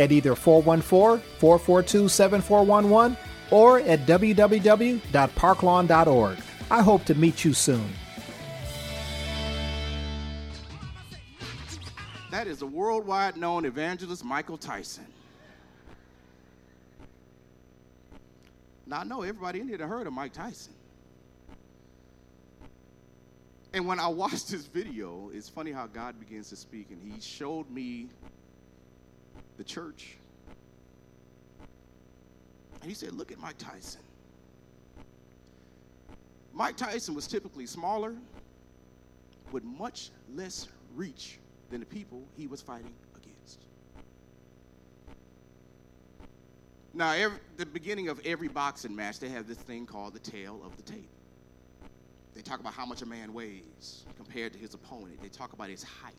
at either 414 442 7411 or at www.parklawn.org. I hope to meet you soon. That is the worldwide known evangelist Michael Tyson. Now, I know everybody in here heard of Mike Tyson. And when I watched this video, it's funny how God begins to speak, and He showed me the church. And He said, Look at Mike Tyson. Mike Tyson was typically smaller, with much less reach than the people he was fighting against. Now, every, the beginning of every boxing match, they have this thing called the tale of the tape. They talk about how much a man weighs compared to his opponent. They talk about his height.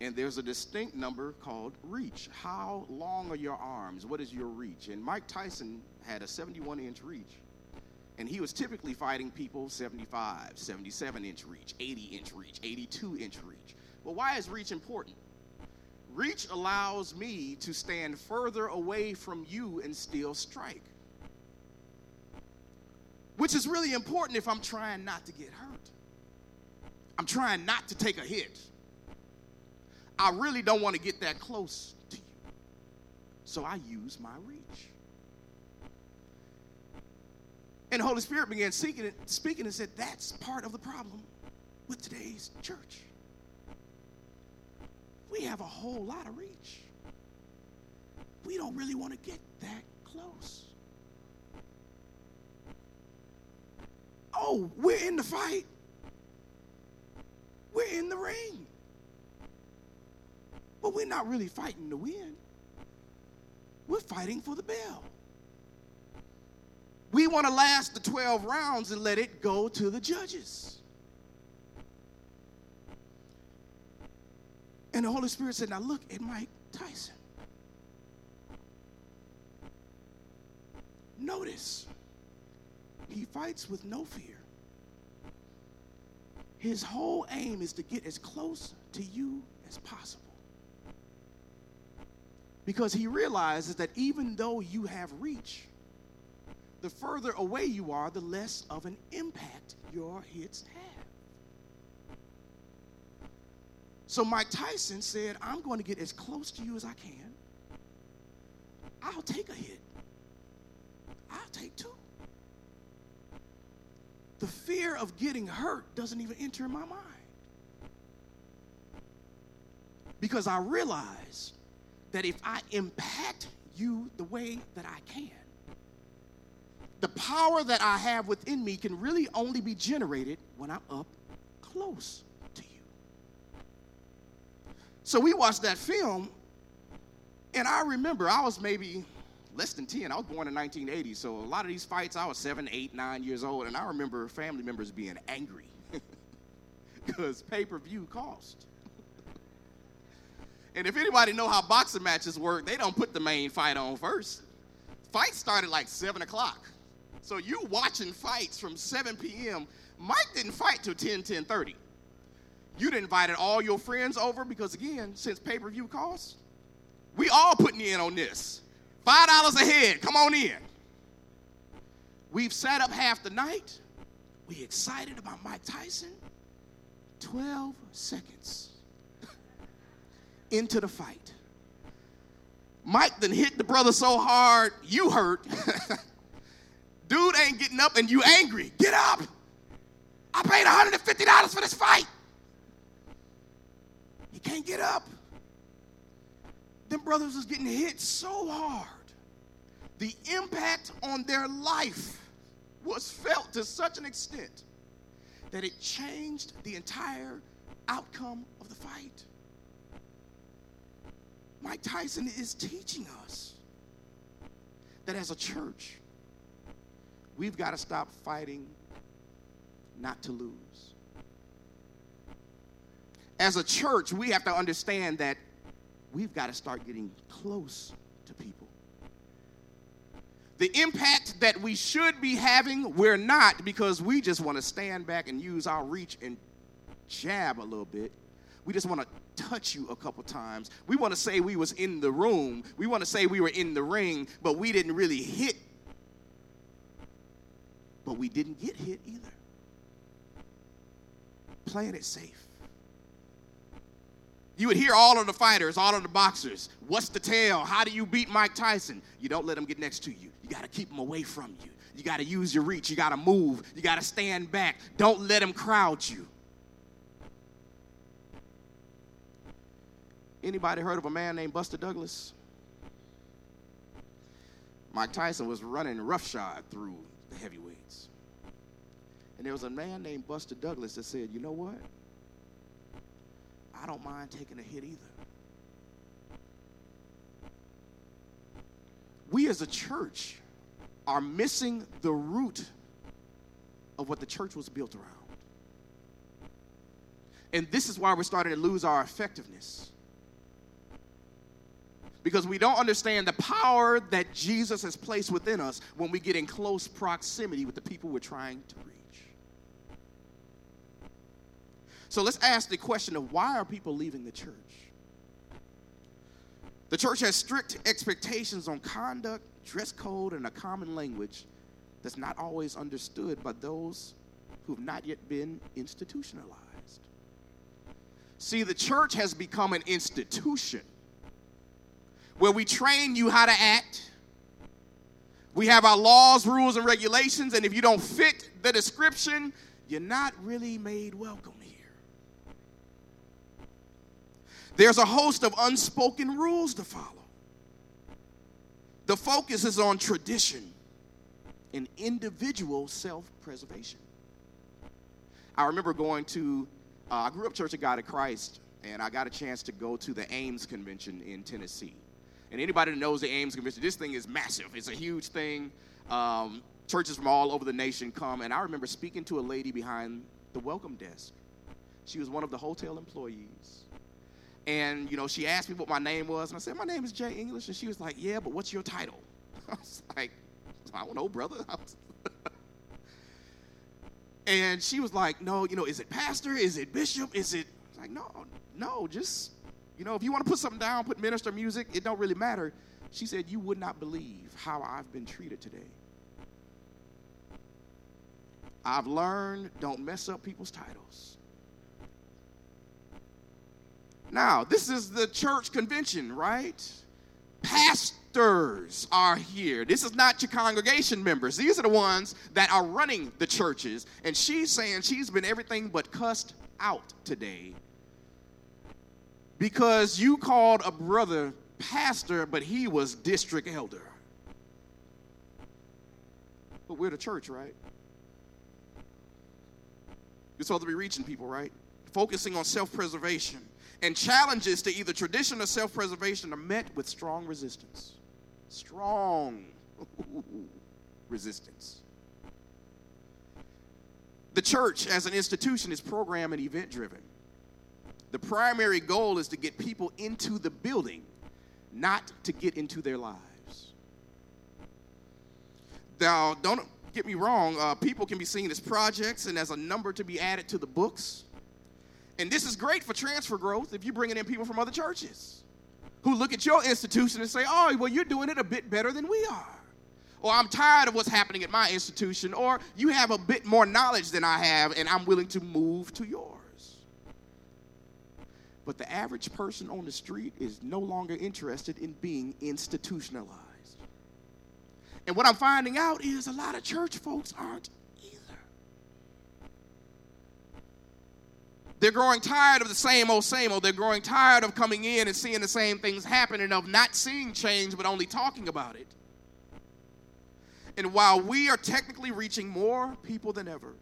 And there's a distinct number called reach. How long are your arms? What is your reach? And Mike Tyson had a 71 inch reach. And he was typically fighting people 75, 77 inch reach, 80 inch reach, 82 inch reach. Well, why is reach important? Reach allows me to stand further away from you and still strike. Which is really important if I'm trying not to get hurt. I'm trying not to take a hit. I really don't want to get that close to you. So I use my reach. And the Holy Spirit began speaking, speaking and said, That's part of the problem with today's church we have a whole lot of reach. We don't really want to get that close. Oh, we're in the fight. We're in the ring. But we're not really fighting to win. We're fighting for the bell. We want to last the 12 rounds and let it go to the judges. And the Holy Spirit said, Now look at Mike Tyson. Notice, he fights with no fear. His whole aim is to get as close to you as possible. Because he realizes that even though you have reach, the further away you are, the less of an impact your hits have. So Mike Tyson said, I'm going to get as close to you as I can. I'll take a hit. I'll take two. The fear of getting hurt doesn't even enter my mind. Because I realize that if I impact you the way that I can, the power that I have within me can really only be generated when I'm up close. To you. So we watched that film, and I remember I was maybe less than 10. I was born in 1980, so a lot of these fights, I was seven, eight, nine years old, and I remember family members being angry because pay per view cost. And if anybody know how boxing matches work, they don't put the main fight on first. Fight started like 7 o'clock. So you watching fights from 7 p.m. Mike didn't fight till 10, 10 30. You'd invited all your friends over because, again, since pay per view costs, we all putting in on this. $5 a head, come on in. We've sat up half the night. We excited about Mike Tyson. 12 seconds into the fight. Mike then hit the brother so hard, you hurt. Dude ain't getting up and you angry. Get up. I paid $150 for this fight. He can't get up. Them brothers was getting hit so hard. The impact on their life was felt to such an extent that it changed the entire outcome of the fight. Mike Tyson is teaching us that as a church, we've got to stop fighting not to lose. As a church, we have to understand that we've got to start getting close to people. The impact that we should be having, we're not because we just want to stand back and use our reach and jab a little bit. We just want to you a couple times. We want to say we was in the room. We want to say we were in the ring, but we didn't really hit. But we didn't get hit either. Playing it safe. You would hear all of the fighters, all of the boxers. What's the tale? How do you beat Mike Tyson? You don't let him get next to you. You got to keep him away from you. You got to use your reach. You got to move. You got to stand back. Don't let him crowd you. Anybody heard of a man named Buster Douglas? Mike Tyson was running roughshod through the heavyweights. And there was a man named Buster Douglas that said, you know what? I don't mind taking a hit either. We as a church are missing the root of what the church was built around. And this is why we're starting to lose our effectiveness. Because we don't understand the power that Jesus has placed within us when we get in close proximity with the people we're trying to reach. So let's ask the question of why are people leaving the church? The church has strict expectations on conduct, dress code, and a common language that's not always understood by those who have not yet been institutionalized. See, the church has become an institution where we train you how to act. We have our laws, rules, and regulations, and if you don't fit the description, you're not really made welcome here. There's a host of unspoken rules to follow. The focus is on tradition and individual self preservation. I remember going to, uh, I grew up Church of God of Christ, and I got a chance to go to the Ames Convention in Tennessee. And anybody that knows the Ames Convention, this thing is massive. It's a huge thing. Um, churches from all over the nation come. And I remember speaking to a lady behind the welcome desk. She was one of the hotel employees. And, you know, she asked me what my name was. And I said, My name is Jay English. And she was like, Yeah, but what's your title? I was like, I don't know, brother. and she was like, No, you know, is it pastor? Is it bishop? Is it like, no, no, just, you know, if you want to put something down, put minister music, it don't really matter. She said, You would not believe how I've been treated today. I've learned don't mess up people's titles. Now, this is the church convention, right? Pastors are here. This is not your congregation members. These are the ones that are running the churches. And she's saying she's been everything but cussed out today because you called a brother pastor, but he was district elder. But we're the church, right? You're supposed to be reaching people, right? Focusing on self preservation and challenges to either tradition or self preservation are met with strong resistance. Strong resistance. The church as an institution is program and event driven. The primary goal is to get people into the building, not to get into their lives. Now, don't get me wrong, uh, people can be seen as projects and as a number to be added to the books. And this is great for transfer growth if you're bringing in people from other churches who look at your institution and say, oh, well, you're doing it a bit better than we are. Or I'm tired of what's happening at my institution. Or you have a bit more knowledge than I have, and I'm willing to move to yours. But the average person on the street is no longer interested in being institutionalized. And what I'm finding out is a lot of church folks aren't either. They're growing tired of the same old, same old. They're growing tired of coming in and seeing the same things happen and of not seeing change but only talking about it. And while we are technically reaching more people than ever,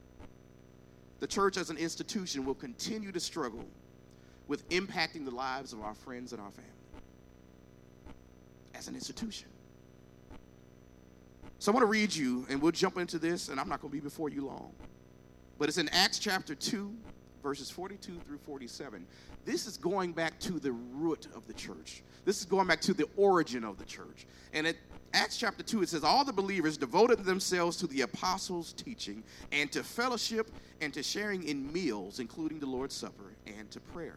the church as an institution will continue to struggle with impacting the lives of our friends and our family as an institution. So I want to read you, and we'll jump into this, and I'm not going to be before you long. But it's in Acts chapter 2, verses 42 through 47. This is going back to the root of the church. This is going back to the origin of the church. And it Acts chapter 2, it says, All the believers devoted themselves to the apostles' teaching and to fellowship and to sharing in meals, including the Lord's Supper, and to prayer.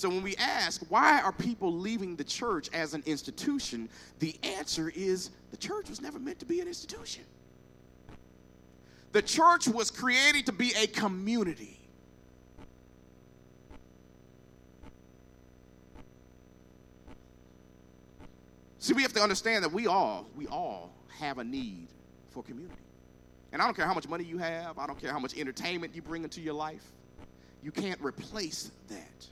So when we ask, why are people leaving the church as an institution? The answer is the church was never meant to be an institution. The church was created to be a community. See, we have to understand that we all, we all have a need for community. And I don't care how much money you have, I don't care how much entertainment you bring into your life, you can't replace that.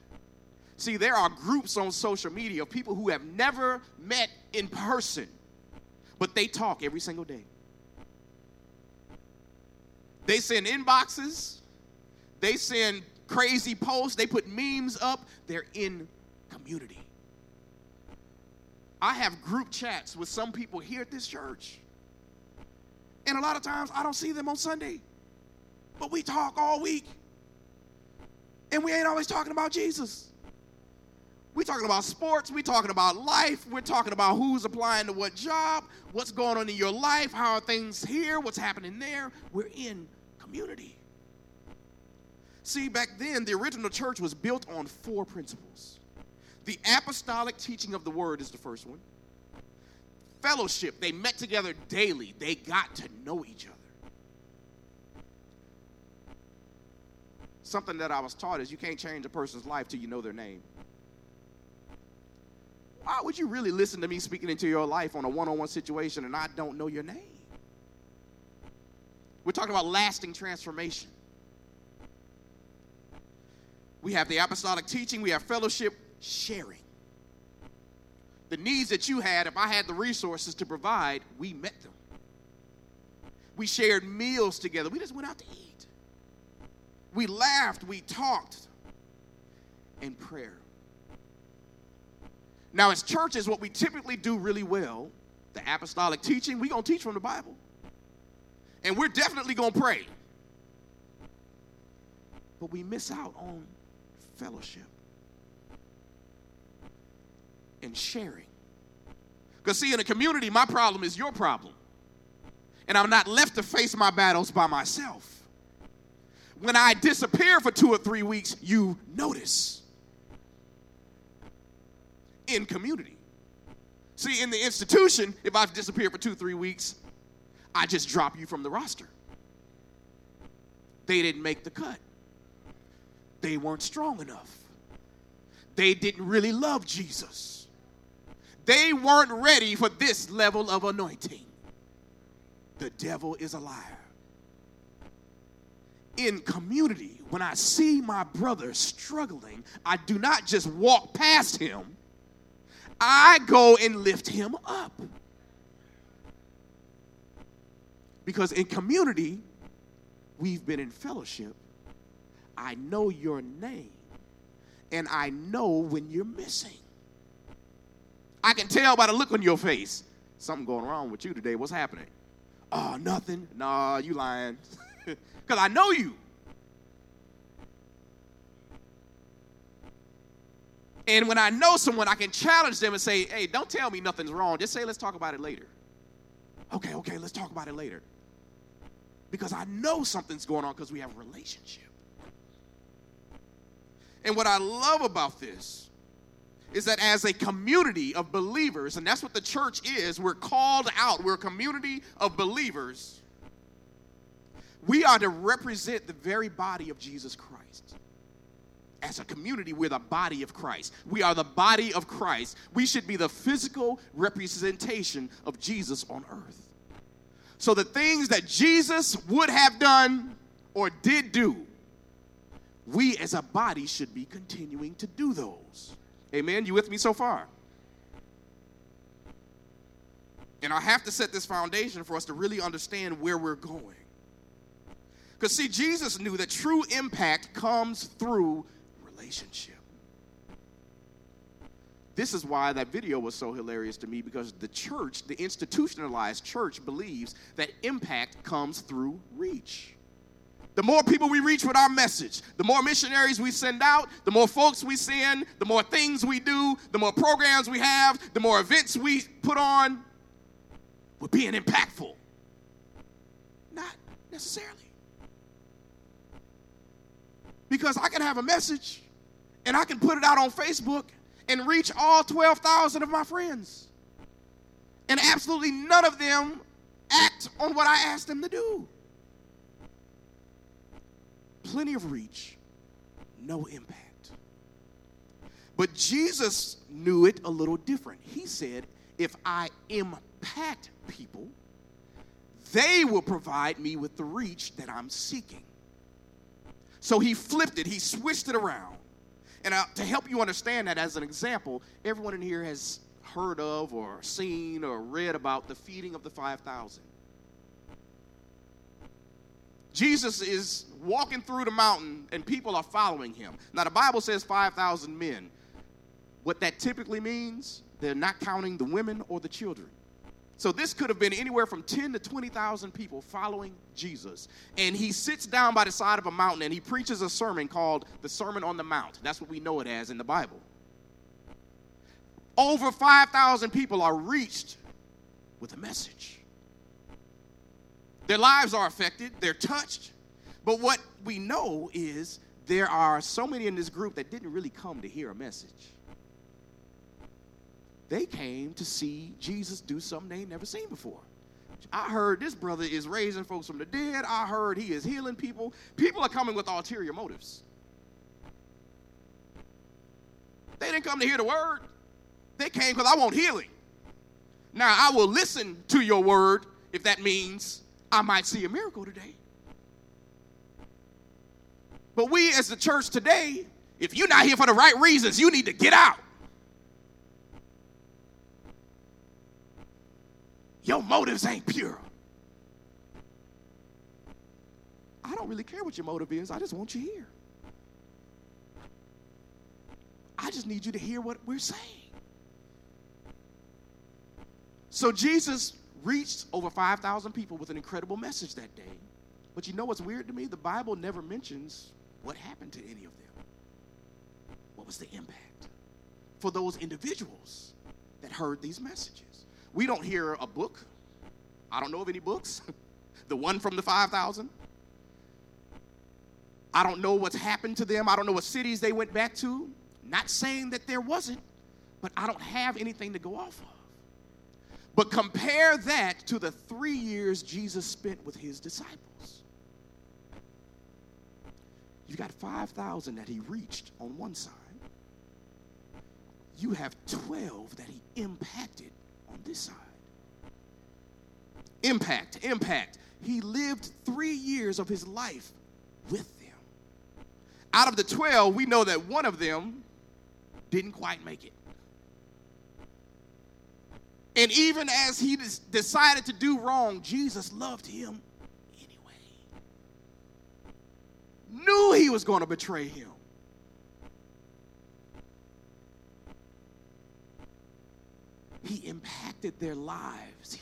See, there are groups on social media of people who have never met in person, but they talk every single day. They send inboxes, they send crazy posts, they put memes up, they're in community. I have group chats with some people here at this church. And a lot of times I don't see them on Sunday. But we talk all week. And we ain't always talking about Jesus. We're talking about sports. We're talking about life. We're talking about who's applying to what job, what's going on in your life, how are things here, what's happening there. We're in community. See, back then, the original church was built on four principles the apostolic teaching of the word is the first one. Fellowship, they met together daily, they got to know each other. Something that I was taught is you can't change a person's life till you know their name. Why would you really listen to me speaking into your life on a one on one situation and I don't know your name? We're talking about lasting transformation. We have the apostolic teaching, we have fellowship, sharing. The needs that you had, if I had the resources to provide, we met them. We shared meals together. We just went out to eat. We laughed, we talked, and prayer. Now, as churches, what we typically do really well, the apostolic teaching, we're going to teach from the Bible. And we're definitely going to pray. But we miss out on fellowship and sharing. Because, see, in a community, my problem is your problem. And I'm not left to face my battles by myself. When I disappear for two or three weeks, you notice. In community. See, in the institution, if I've disappeared for two, three weeks, I just drop you from the roster. They didn't make the cut. They weren't strong enough. They didn't really love Jesus. They weren't ready for this level of anointing. The devil is a liar. In community, when I see my brother struggling, I do not just walk past him, I go and lift him up. Because in community, we've been in fellowship. I know your name, and I know when you're missing. I can tell by the look on your face. Something going wrong with you today. What's happening? Oh, nothing. Nah, you lying. Because I know you. And when I know someone, I can challenge them and say, hey, don't tell me nothing's wrong. Just say, let's talk about it later. Okay, okay, let's talk about it later. Because I know something's going on because we have a relationship. And what I love about this is that as a community of believers, and that's what the church is, we're called out, we're a community of believers. We are to represent the very body of Jesus Christ as a community, we're the body of Christ. We are the body of Christ. We should be the physical representation of Jesus on earth. So the things that Jesus would have done or did do, we as a body should be continuing to do those. Amen. You with me so far? And I have to set this foundation for us to really understand where we're going. Because, see, Jesus knew that true impact comes through relationship. This is why that video was so hilarious to me because the church, the institutionalized church, believes that impact comes through reach. The more people we reach with our message, the more missionaries we send out, the more folks we send, the more things we do, the more programs we have, the more events we put on, we're being impactful. Not necessarily. Because I can have a message and I can put it out on Facebook and reach all 12,000 of my friends. And absolutely none of them act on what I asked them to do. Plenty of reach, no impact. But Jesus knew it a little different. He said, if I impact people, they will provide me with the reach that I'm seeking. So he flipped it, he switched it around. And uh, to help you understand that as an example, everyone in here has heard of or seen or read about the feeding of the 5,000. Jesus is walking through the mountain and people are following him. Now, the Bible says 5,000 men. What that typically means, they're not counting the women or the children. So this could have been anywhere from 10 to 20,000 people following Jesus. And he sits down by the side of a mountain and he preaches a sermon called the Sermon on the Mount. That's what we know it as in the Bible. Over 5,000 people are reached with a message. Their lives are affected, they're touched. But what we know is there are so many in this group that didn't really come to hear a message. They came to see Jesus do something they never seen before. I heard this brother is raising folks from the dead. I heard he is healing people. People are coming with ulterior motives. They didn't come to hear the word, they came because I want healing. Now, I will listen to your word if that means I might see a miracle today. But we as the church today, if you're not here for the right reasons, you need to get out. Your motives ain't pure. I don't really care what your motive is. I just want you here. I just need you to hear what we're saying. So Jesus reached over 5,000 people with an incredible message that day. But you know what's weird to me? The Bible never mentions what happened to any of them. What was the impact for those individuals that heard these messages? We don't hear a book. I don't know of any books. the one from the 5,000. I don't know what's happened to them. I don't know what cities they went back to. Not saying that there wasn't, but I don't have anything to go off of. But compare that to the three years Jesus spent with his disciples. You've got 5,000 that he reached on one side, you have 12 that he impacted on this side. Impact, impact. He lived three years of his life with them. Out of the 12, we know that one of them didn't quite make it. And even as he decided to do wrong, Jesus loved him anyway. Knew he was going to betray him. He impacted their lives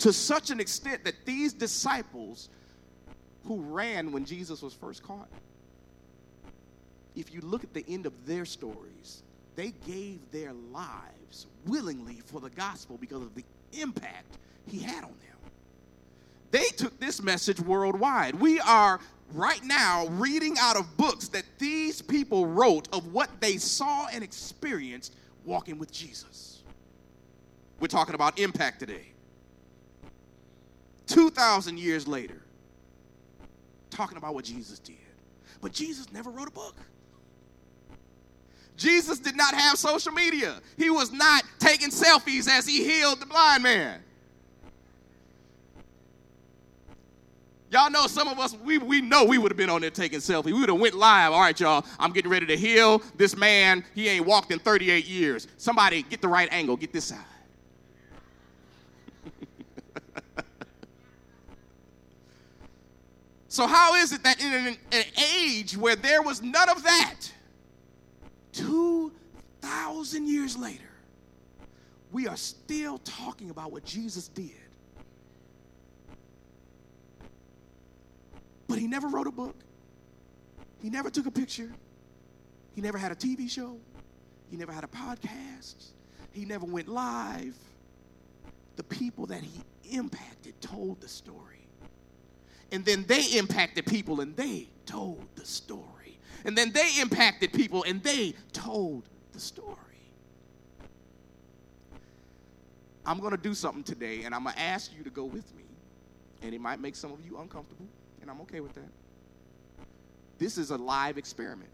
to such an extent that these disciples who ran when Jesus was first caught, if you look at the end of their stories, they gave their lives willingly for the gospel because of the impact he had on them. They took this message worldwide. We are right now reading out of books that these people wrote of what they saw and experienced walking with Jesus. We're talking about impact today. 2,000 years later, talking about what Jesus did. But Jesus never wrote a book. Jesus did not have social media. He was not taking selfies as he healed the blind man. Y'all know some of us, we, we know we would have been on there taking selfies. We would have went live. All right, y'all, I'm getting ready to heal this man. He ain't walked in 38 years. Somebody get the right angle. Get this side. so how is it that in an, an age where there was none of that, 2,000 years later, we are still talking about what Jesus did? But he never wrote a book. He never took a picture. He never had a TV show. He never had a podcast. He never went live. The people that he impacted told the story. And then they impacted people and they told the story. And then they impacted people and they told the story. I'm going to do something today and I'm going to ask you to go with me. And it might make some of you uncomfortable and I'm okay with that. This is a live experiment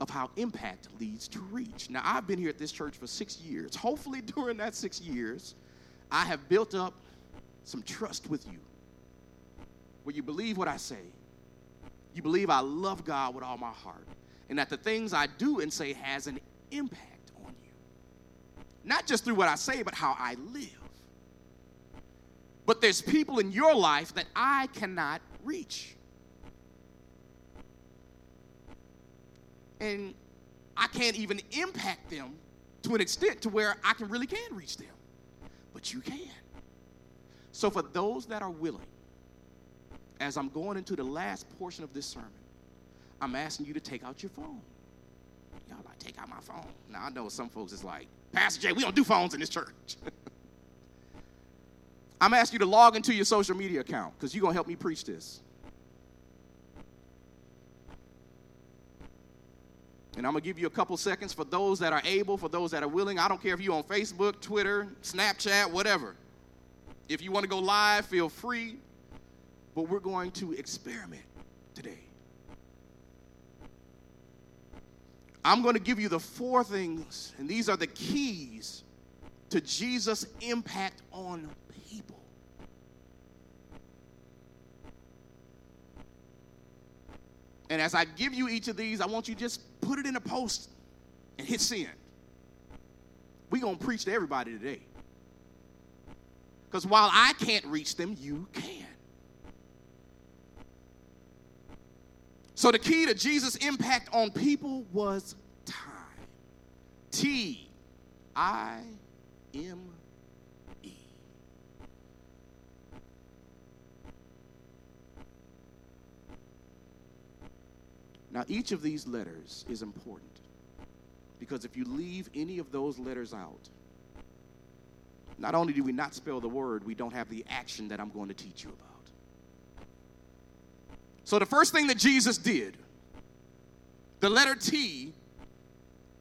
of how impact leads to reach. Now, I've been here at this church for six years. Hopefully, during that six years, I have built up some trust with you where you believe what I say. You believe I love God with all my heart, and that the things I do and say has an impact on you. Not just through what I say, but how I live. But there's people in your life that I cannot reach. And I can't even impact them to an extent to where I can really can reach them. But you can. So for those that are willing, as I'm going into the last portion of this sermon, I'm asking you to take out your phone. Y'all like, take out my phone. Now I know some folks is like, Pastor Jay, we don't do phones in this church. I'm asking you to log into your social media account because you're going to help me preach this. And I'm going to give you a couple seconds for those that are able, for those that are willing. I don't care if you're on Facebook, Twitter, Snapchat, whatever. If you want to go live, feel free. But we're going to experiment today. I'm going to give you the four things, and these are the keys to Jesus' impact on people. And as I give you each of these, I want you to just put it in a post and hit send. We're going to preach to everybody today. Because while I can't reach them, you can. So the key to Jesus' impact on people was time. T I M Now, each of these letters is important because if you leave any of those letters out, not only do we not spell the word, we don't have the action that I'm going to teach you about. So, the first thing that Jesus did, the letter T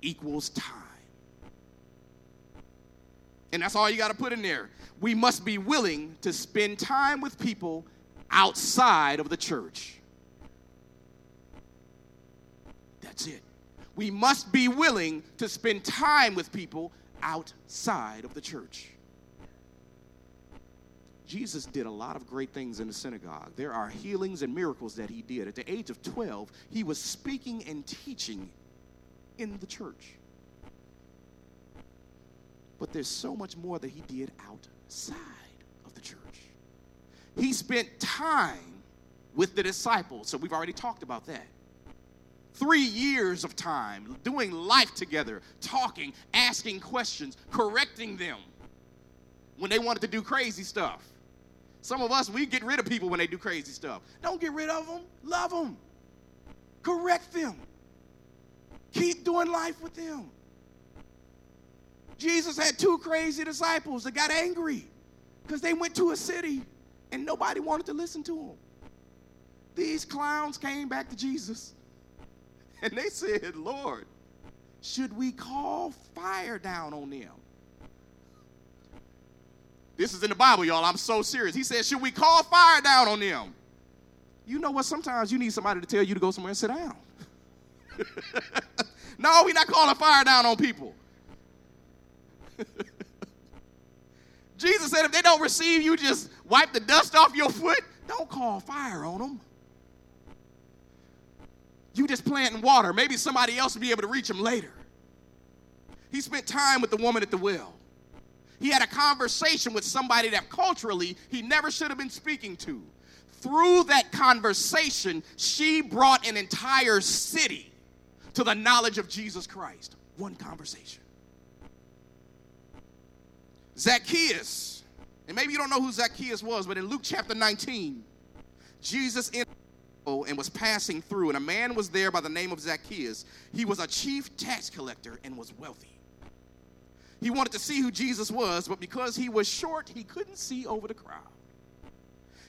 equals time. And that's all you got to put in there. We must be willing to spend time with people outside of the church. That's it. We must be willing to spend time with people outside of the church. Jesus did a lot of great things in the synagogue. There are healings and miracles that he did. At the age of 12, he was speaking and teaching in the church. But there's so much more that he did outside of the church. He spent time with the disciples. So we've already talked about that three years of time doing life together, talking, asking questions, correcting them when they wanted to do crazy stuff. Some of us, we get rid of people when they do crazy stuff. Don't get rid of them, love them. Correct them. Keep doing life with them. Jesus had two crazy disciples that got angry because they went to a city and nobody wanted to listen to them. These clowns came back to Jesus and they said, Lord, should we call fire down on them? This is in the Bible, y'all. I'm so serious. He said, Should we call fire down on them? You know what? Sometimes you need somebody to tell you to go somewhere and sit down. no, we're not calling fire down on people. Jesus said, if they don't receive you, just wipe the dust off your foot. Don't call fire on them. You just planting water. Maybe somebody else will be able to reach him later. He spent time with the woman at the well. He had a conversation with somebody that culturally he never should have been speaking to. Through that conversation, she brought an entire city to the knowledge of Jesus Christ. One conversation. Zacchaeus, and maybe you don't know who Zacchaeus was, but in Luke chapter 19, Jesus entered and was passing through, and a man was there by the name of Zacchaeus. He was a chief tax collector and was wealthy. He wanted to see who Jesus was, but because he was short, he couldn't see over the crowd.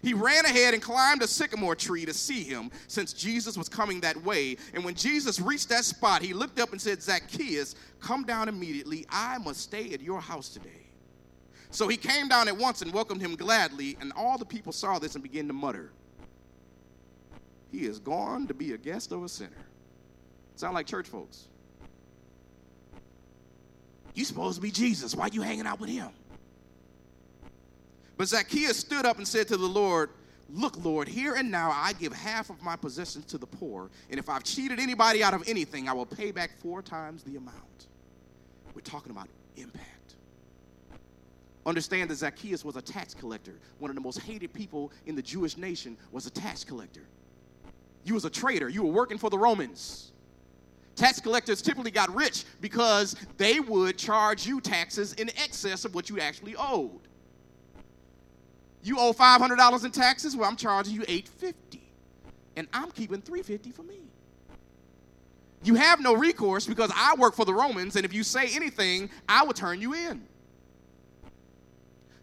He ran ahead and climbed a sycamore tree to see him, since Jesus was coming that way. And when Jesus reached that spot, he looked up and said, Zacchaeus, come down immediately. I must stay at your house today. So he came down at once and welcomed him gladly, and all the people saw this and began to mutter, He is gone to be a guest of a sinner. Sound like church folks. You supposed to be Jesus. Why you hanging out with him? But Zacchaeus stood up and said to the Lord, Look, Lord, here and now I give half of my possessions to the poor, and if I've cheated anybody out of anything, I will pay back four times the amount. We're talking about impact. Understand that Zacchaeus was a tax collector. One of the most hated people in the Jewish nation was a tax collector. You was a traitor. You were working for the Romans. Tax collectors typically got rich because they would charge you taxes in excess of what you actually owed. You owe $500 in taxes, well I'm charging you 850. And I'm keeping 350 for me. You have no recourse because I work for the Romans and if you say anything, I will turn you in.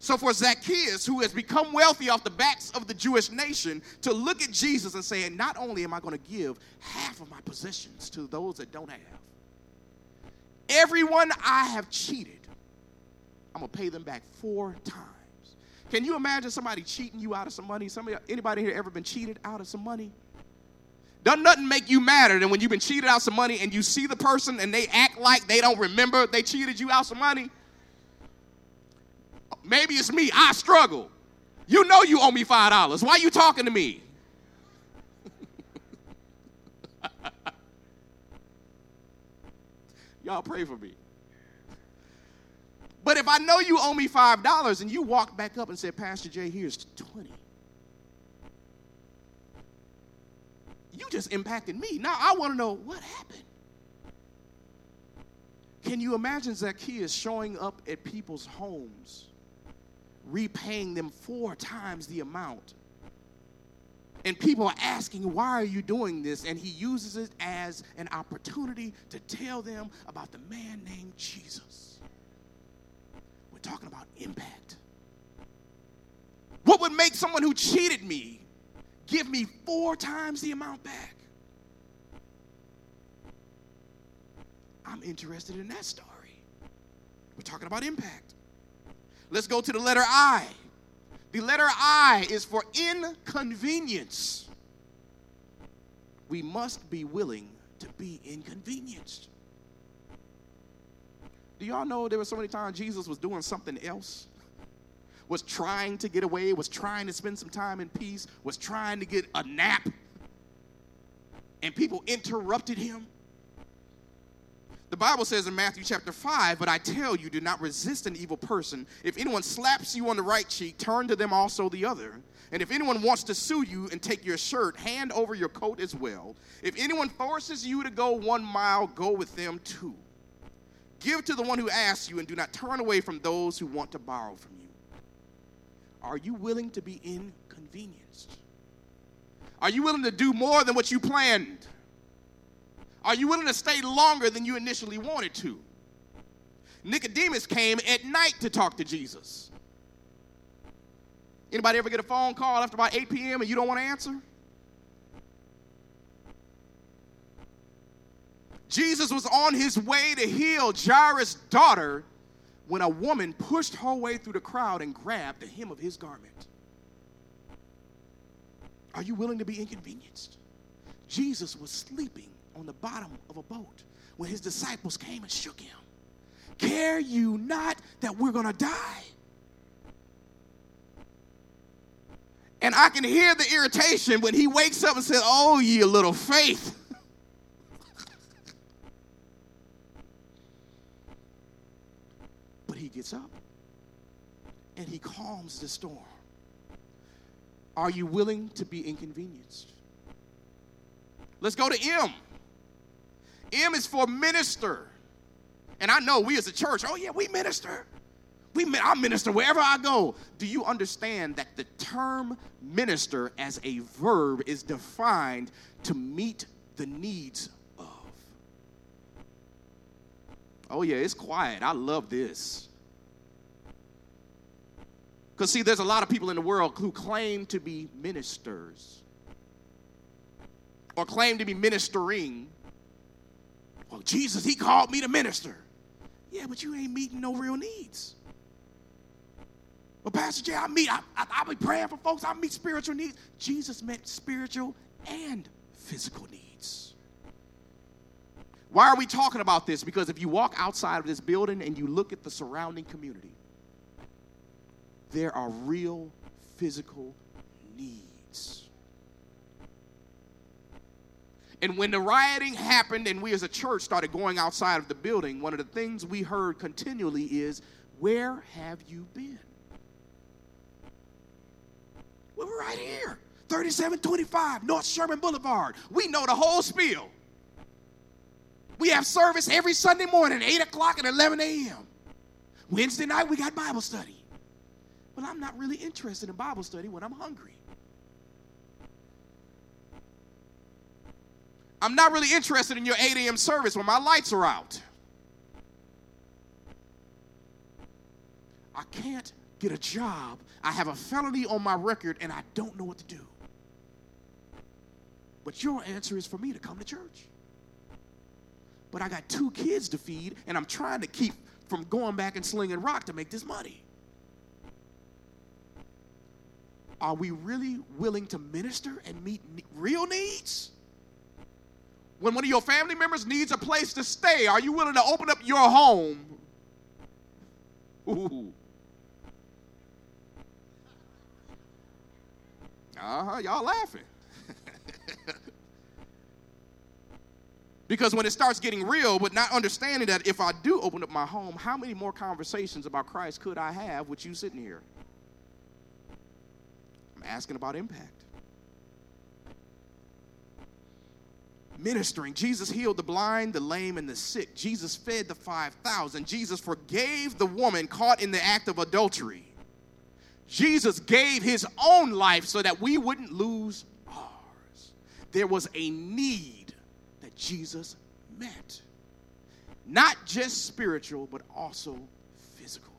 So, for Zacchaeus, who has become wealthy off the backs of the Jewish nation, to look at Jesus and say, Not only am I going to give half of my possessions to those that don't have, everyone I have cheated, I'm going to pay them back four times. Can you imagine somebody cheating you out of some money? Somebody, anybody here ever been cheated out of some money? Doesn't nothing make you madder than when you've been cheated out some money and you see the person and they act like they don't remember they cheated you out some money? Maybe it's me. I struggle. You know you owe me $5. Why are you talking to me? Y'all pray for me. But if I know you owe me $5 and you walk back up and say, Pastor Jay, here's 20. You just impacted me. Now I want to know what happened. Can you imagine Zacchaeus showing up at people's homes repaying them four times the amount. And people are asking, why are you doing this? And he uses it as an opportunity to tell them about the man named Jesus. We're talking about impact. What would make someone who cheated me give me four times the amount back? I'm interested in that story. We're talking about impact. Let's go to the letter I. The letter I is for inconvenience. We must be willing to be inconvenienced. Do y'all know there were so many times Jesus was doing something else? Was trying to get away, was trying to spend some time in peace, was trying to get a nap, and people interrupted him? The Bible says in Matthew chapter 5, but I tell you, do not resist an evil person. If anyone slaps you on the right cheek, turn to them also the other. And if anyone wants to sue you and take your shirt, hand over your coat as well. If anyone forces you to go one mile, go with them two. Give to the one who asks you, and do not turn away from those who want to borrow from you. Are you willing to be inconvenienced? Are you willing to do more than what you planned? Are you willing to stay longer than you initially wanted to? Nicodemus came at night to talk to Jesus. Anybody ever get a phone call after about 8 p.m. and you don't want to answer? Jesus was on his way to heal Jairus' daughter when a woman pushed her way through the crowd and grabbed the hem of his garment. Are you willing to be inconvenienced? Jesus was sleeping on the bottom of a boat when his disciples came and shook him. Care you not that we're going to die? And I can hear the irritation when he wakes up and says, Oh, ye little faith. but he gets up and he calms the storm. Are you willing to be inconvenienced? Let's go to M. M is for minister. And I know we as a church, oh yeah, we minister. We, I minister wherever I go. Do you understand that the term minister as a verb is defined to meet the needs of? Oh, yeah, it's quiet. I love this. Because, see, there's a lot of people in the world who claim to be ministers or claim to be ministering. Well, Jesus, He called me to minister. Yeah, but you ain't meeting no real needs. Well, Pastor Jay, I meet, I, I, I be praying for folks, I meet spiritual needs. Jesus met spiritual and physical needs. Why are we talking about this? Because if you walk outside of this building and you look at the surrounding community, there are real physical needs. And when the rioting happened and we as a church started going outside of the building, one of the things we heard continually is, Where have you been? Well, we're right here, 3725 North Sherman Boulevard. We know the whole spiel. We have service every Sunday morning, 8 o'clock and 11 a.m. Wednesday night, we got Bible study. Well, I'm not really interested in Bible study when I'm hungry. I'm not really interested in your 8 a.m. service when my lights are out. I can't get a job. I have a felony on my record and I don't know what to do. But your answer is for me to come to church. But I got two kids to feed and I'm trying to keep from going back and slinging rock to make this money. Are we really willing to minister and meet real needs? When one of your family members needs a place to stay, are you willing to open up your home? Ooh. Uh-huh, y'all laughing. because when it starts getting real, but not understanding that if I do open up my home, how many more conversations about Christ could I have with you sitting here? I'm asking about impact. Ministering. Jesus healed the blind, the lame, and the sick. Jesus fed the 5,000. Jesus forgave the woman caught in the act of adultery. Jesus gave his own life so that we wouldn't lose ours. There was a need that Jesus met. Not just spiritual, but also physical.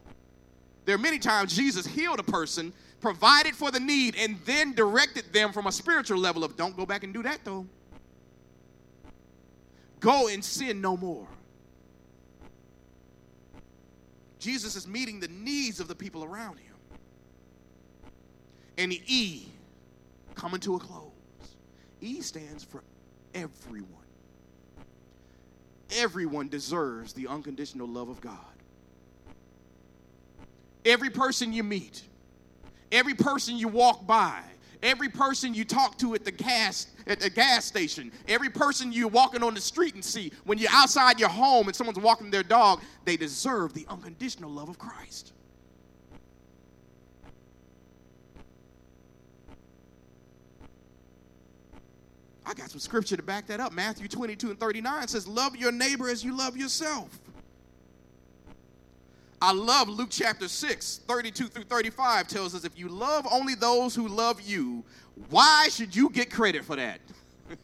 There are many times Jesus healed a person, provided for the need, and then directed them from a spiritual level of don't go back and do that though. Go and sin no more. Jesus is meeting the needs of the people around him and the E coming to a close. E stands for everyone. Everyone deserves the unconditional love of God. Every person you meet, every person you walk by, every person you talk to at the gas at the gas station, every person you're walking on the street and see, when you're outside your home and someone's walking their dog, they deserve the unconditional love of Christ. I got some scripture to back that up. Matthew 22 and 39 says, Love your neighbor as you love yourself. I love Luke chapter 6, 32 through 35 tells us if you love only those who love you, why should you get credit for that?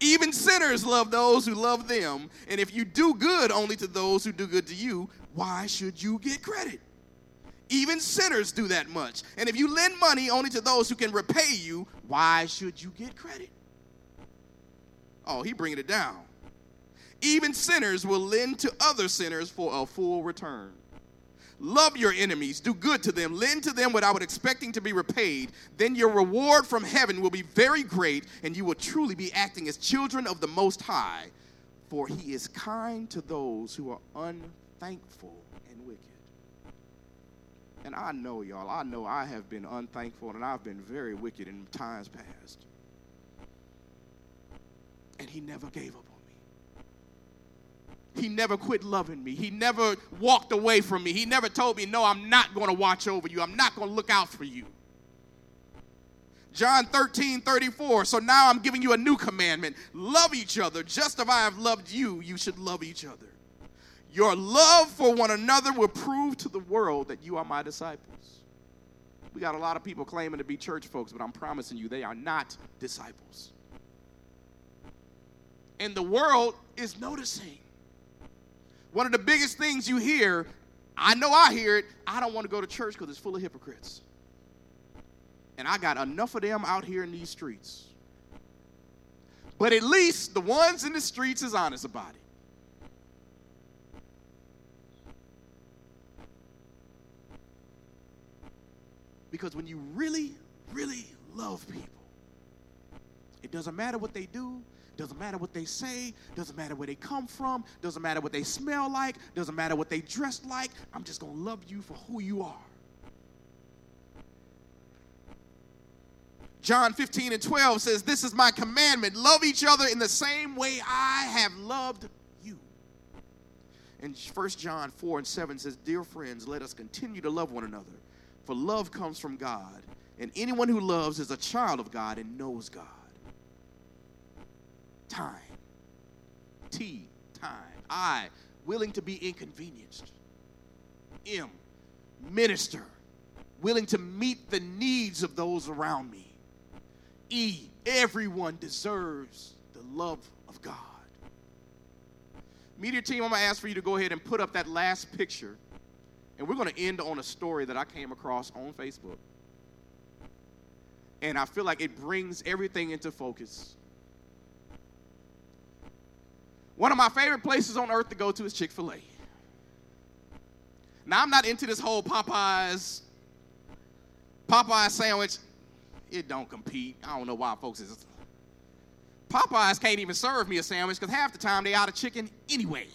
Even sinners love those who love them. And if you do good only to those who do good to you, why should you get credit? Even sinners do that much. And if you lend money only to those who can repay you, why should you get credit? Oh, he bringing it down. Even sinners will lend to other sinners for a full return. Love your enemies, do good to them, lend to them without expecting to be repaid. Then your reward from heaven will be very great, and you will truly be acting as children of the Most High, for He is kind to those who are unthankful and wicked. And I know, y'all, I know I have been unthankful and I've been very wicked in times past. And He never gave up he never quit loving me. He never walked away from me. He never told me, No, I'm not going to watch over you. I'm not going to look out for you. John 13, 34. So now I'm giving you a new commandment love each other. Just as I have loved you, you should love each other. Your love for one another will prove to the world that you are my disciples. We got a lot of people claiming to be church folks, but I'm promising you they are not disciples. And the world is noticing. One of the biggest things you hear, I know I hear it, I don't want to go to church because it's full of hypocrites. And I got enough of them out here in these streets. But at least the ones in the streets is honest about it. Because when you really, really love people, it doesn't matter what they do, doesn't matter what they say, doesn't matter where they come from, doesn't matter what they smell like, doesn't matter what they dress like. I'm just going to love you for who you are. John 15 and 12 says, This is my commandment love each other in the same way I have loved you. And 1 John 4 and 7 says, Dear friends, let us continue to love one another, for love comes from God. And anyone who loves is a child of God and knows God time. T, time. I, willing to be inconvenienced. M, minister, willing to meet the needs of those around me. E, everyone deserves the love of God. Media team, I'm going to ask for you to go ahead and put up that last picture. And we're going to end on a story that I came across on Facebook. And I feel like it brings everything into focus. One of my favorite places on earth to go to is Chick fil A. Now, I'm not into this whole Popeyes, Popeyes sandwich. It don't compete. I don't know why folks is. Popeyes can't even serve me a sandwich because half the time they out of chicken anyway.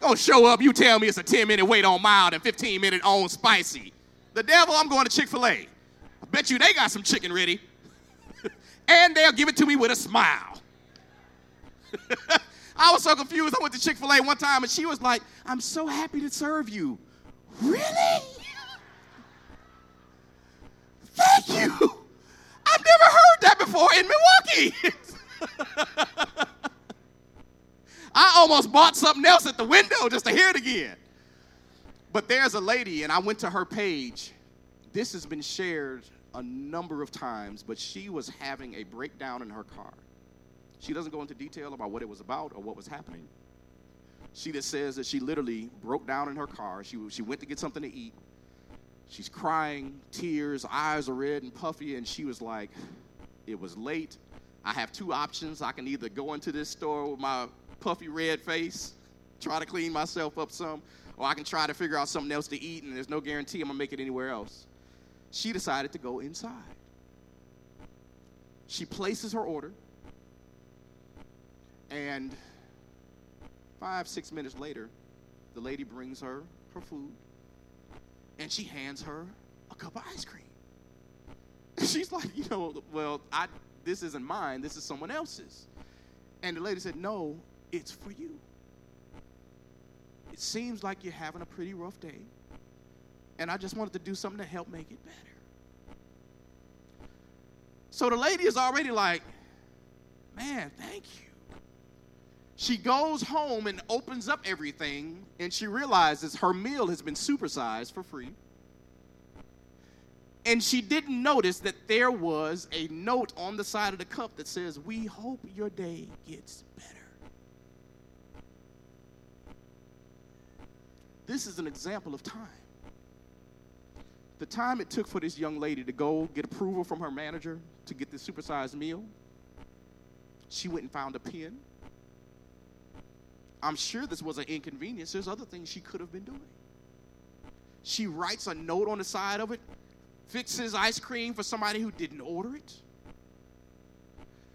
Don't show up, you tell me it's a 10 minute wait on mild and 15 minute on spicy. The devil, I'm going to Chick fil A. I bet you they got some chicken ready. and they'll give it to me with a smile. I was so confused. I went to Chick fil A one time and she was like, I'm so happy to serve you. Really? Thank you. I've never heard that before in Milwaukee. I almost bought something else at the window just to hear it again. But there's a lady, and I went to her page. This has been shared a number of times, but she was having a breakdown in her car. She doesn't go into detail about what it was about or what was happening. She just says that she literally broke down in her car. She, she went to get something to eat. She's crying, tears, eyes are red and puffy, and she was like, It was late. I have two options. I can either go into this store with my puffy red face, try to clean myself up some, or I can try to figure out something else to eat, and there's no guarantee I'm gonna make it anywhere else. She decided to go inside. She places her order. And five, six minutes later, the lady brings her her food and she hands her a cup of ice cream. she's like, you know, well, I this isn't mine, this is someone else's. And the lady said, No, it's for you. It seems like you're having a pretty rough day. And I just wanted to do something to help make it better. So the lady is already like, Man, thank you. She goes home and opens up everything, and she realizes her meal has been supersized for free. And she didn't notice that there was a note on the side of the cup that says, We hope your day gets better. This is an example of time. The time it took for this young lady to go get approval from her manager to get this supersized meal, she went and found a pen. I'm sure this was an inconvenience. There's other things she could have been doing. She writes a note on the side of it, fixes ice cream for somebody who didn't order it.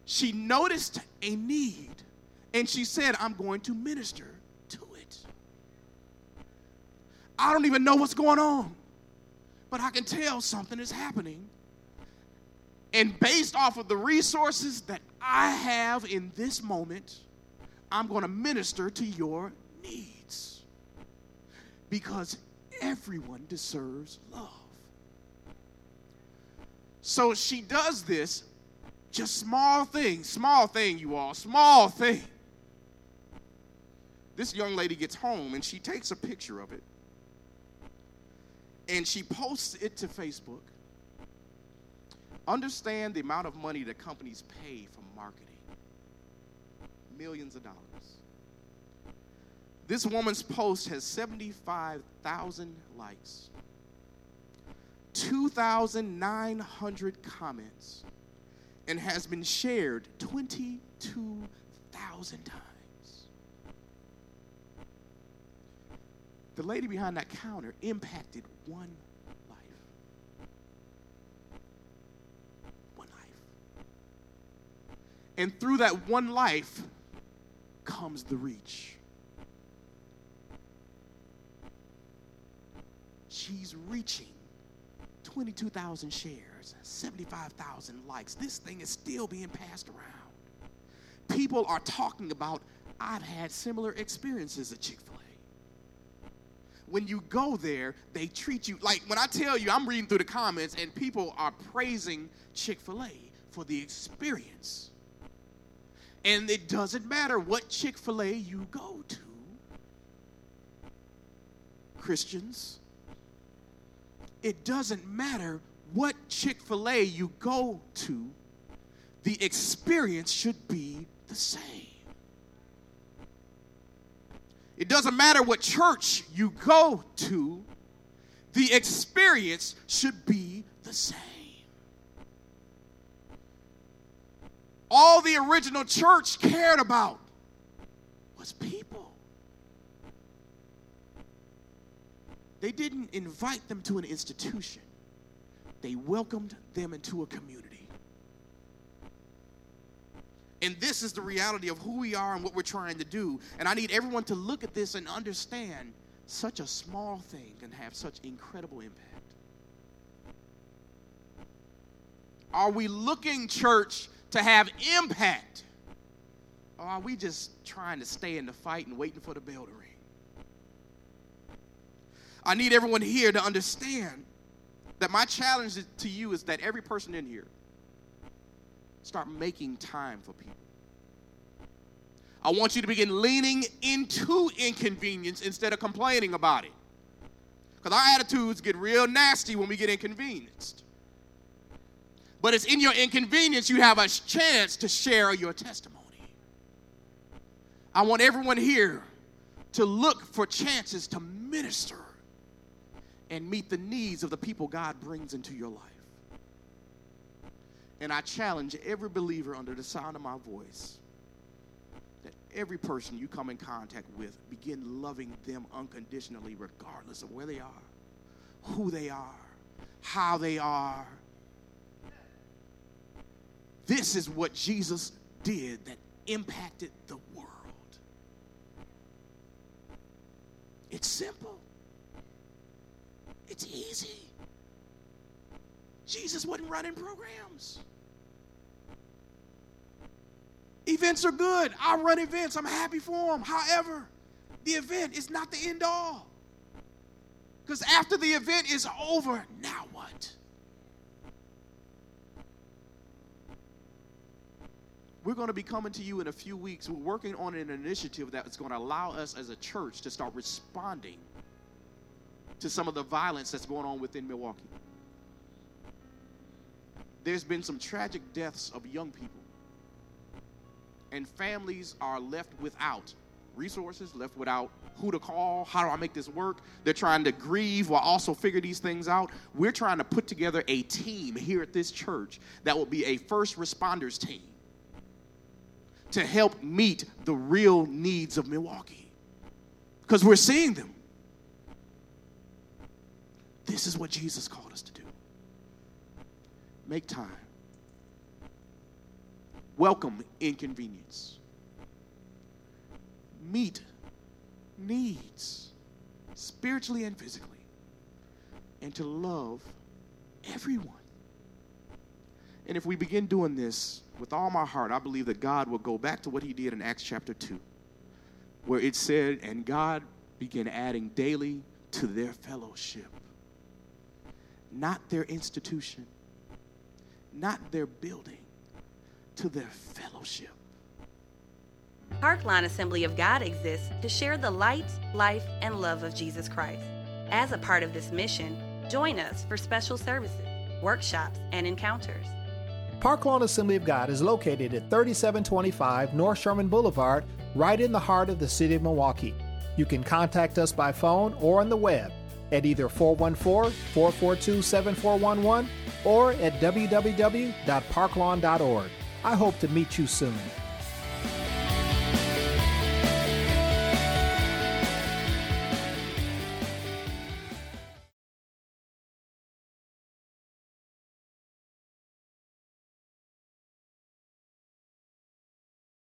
She noticed a need and she said, I'm going to minister to it. I don't even know what's going on, but I can tell something is happening. And based off of the resources that I have in this moment, I'm going to minister to your needs. Because everyone deserves love. So she does this, just small thing, small thing, you all, small thing. This young lady gets home and she takes a picture of it and she posts it to Facebook. Understand the amount of money that companies pay for marketing millions of dollars. This woman's post has 75,000 likes, 2,900 comments, and has been shared 22,000 times. The lady behind that counter impacted one life. One life. And through that one life comes the reach. She's reaching 22,000 shares, 75,000 likes. This thing is still being passed around. People are talking about, I've had similar experiences at Chick fil A when you go there, they treat you like when I tell you, I'm reading through the comments and people are praising Chick fil A for the experience. And it doesn't matter what Chick fil A you go to, Christians. It doesn't matter what Chick fil A you go to, the experience should be the same. It doesn't matter what church you go to, the experience should be the same. All the original church cared about was people. They didn't invite them to an institution, they welcomed them into a community. And this is the reality of who we are and what we're trying to do. And I need everyone to look at this and understand such a small thing can have such incredible impact. Are we looking, church, to have impact? Or are we just trying to stay in the fight and waiting for the bell to ring? I need everyone here to understand that my challenge to you is that every person in here Start making time for people. I want you to begin leaning into inconvenience instead of complaining about it. Because our attitudes get real nasty when we get inconvenienced. But it's in your inconvenience you have a chance to share your testimony. I want everyone here to look for chances to minister and meet the needs of the people God brings into your life. And I challenge every believer under the sound of my voice that every person you come in contact with, begin loving them unconditionally, regardless of where they are, who they are, how they are. This is what Jesus did that impacted the world. It's simple, it's easy. Jesus wasn't running programs. Events are good. I run events. I'm happy for them. However, the event is not the end all. Because after the event is over, now what? We're going to be coming to you in a few weeks. We're working on an initiative that is going to allow us as a church to start responding to some of the violence that's going on within Milwaukee. there's been some tragic deaths of young people. And families are left without resources, left without who to call, how do I make this work? They're trying to grieve while also figure these things out. We're trying to put together a team here at this church that will be a first responders team to help meet the real needs of Milwaukee. Because we're seeing them. This is what Jesus called us to do. Make time. Welcome inconvenience. Meet needs, spiritually and physically, and to love everyone. And if we begin doing this with all my heart, I believe that God will go back to what he did in Acts chapter 2, where it said, And God began adding daily to their fellowship, not their institution, not their building, to their fellowship. Parklawn Assembly of God exists to share the light, life, and love of Jesus Christ. As a part of this mission, join us for special services, workshops, and encounters. Park Lawn Assembly of God is located at 3725 North Sherman Boulevard, right in the heart of the city of Milwaukee. You can contact us by phone or on the web at either 414 442 7411 or at www.parklawn.org. I hope to meet you soon.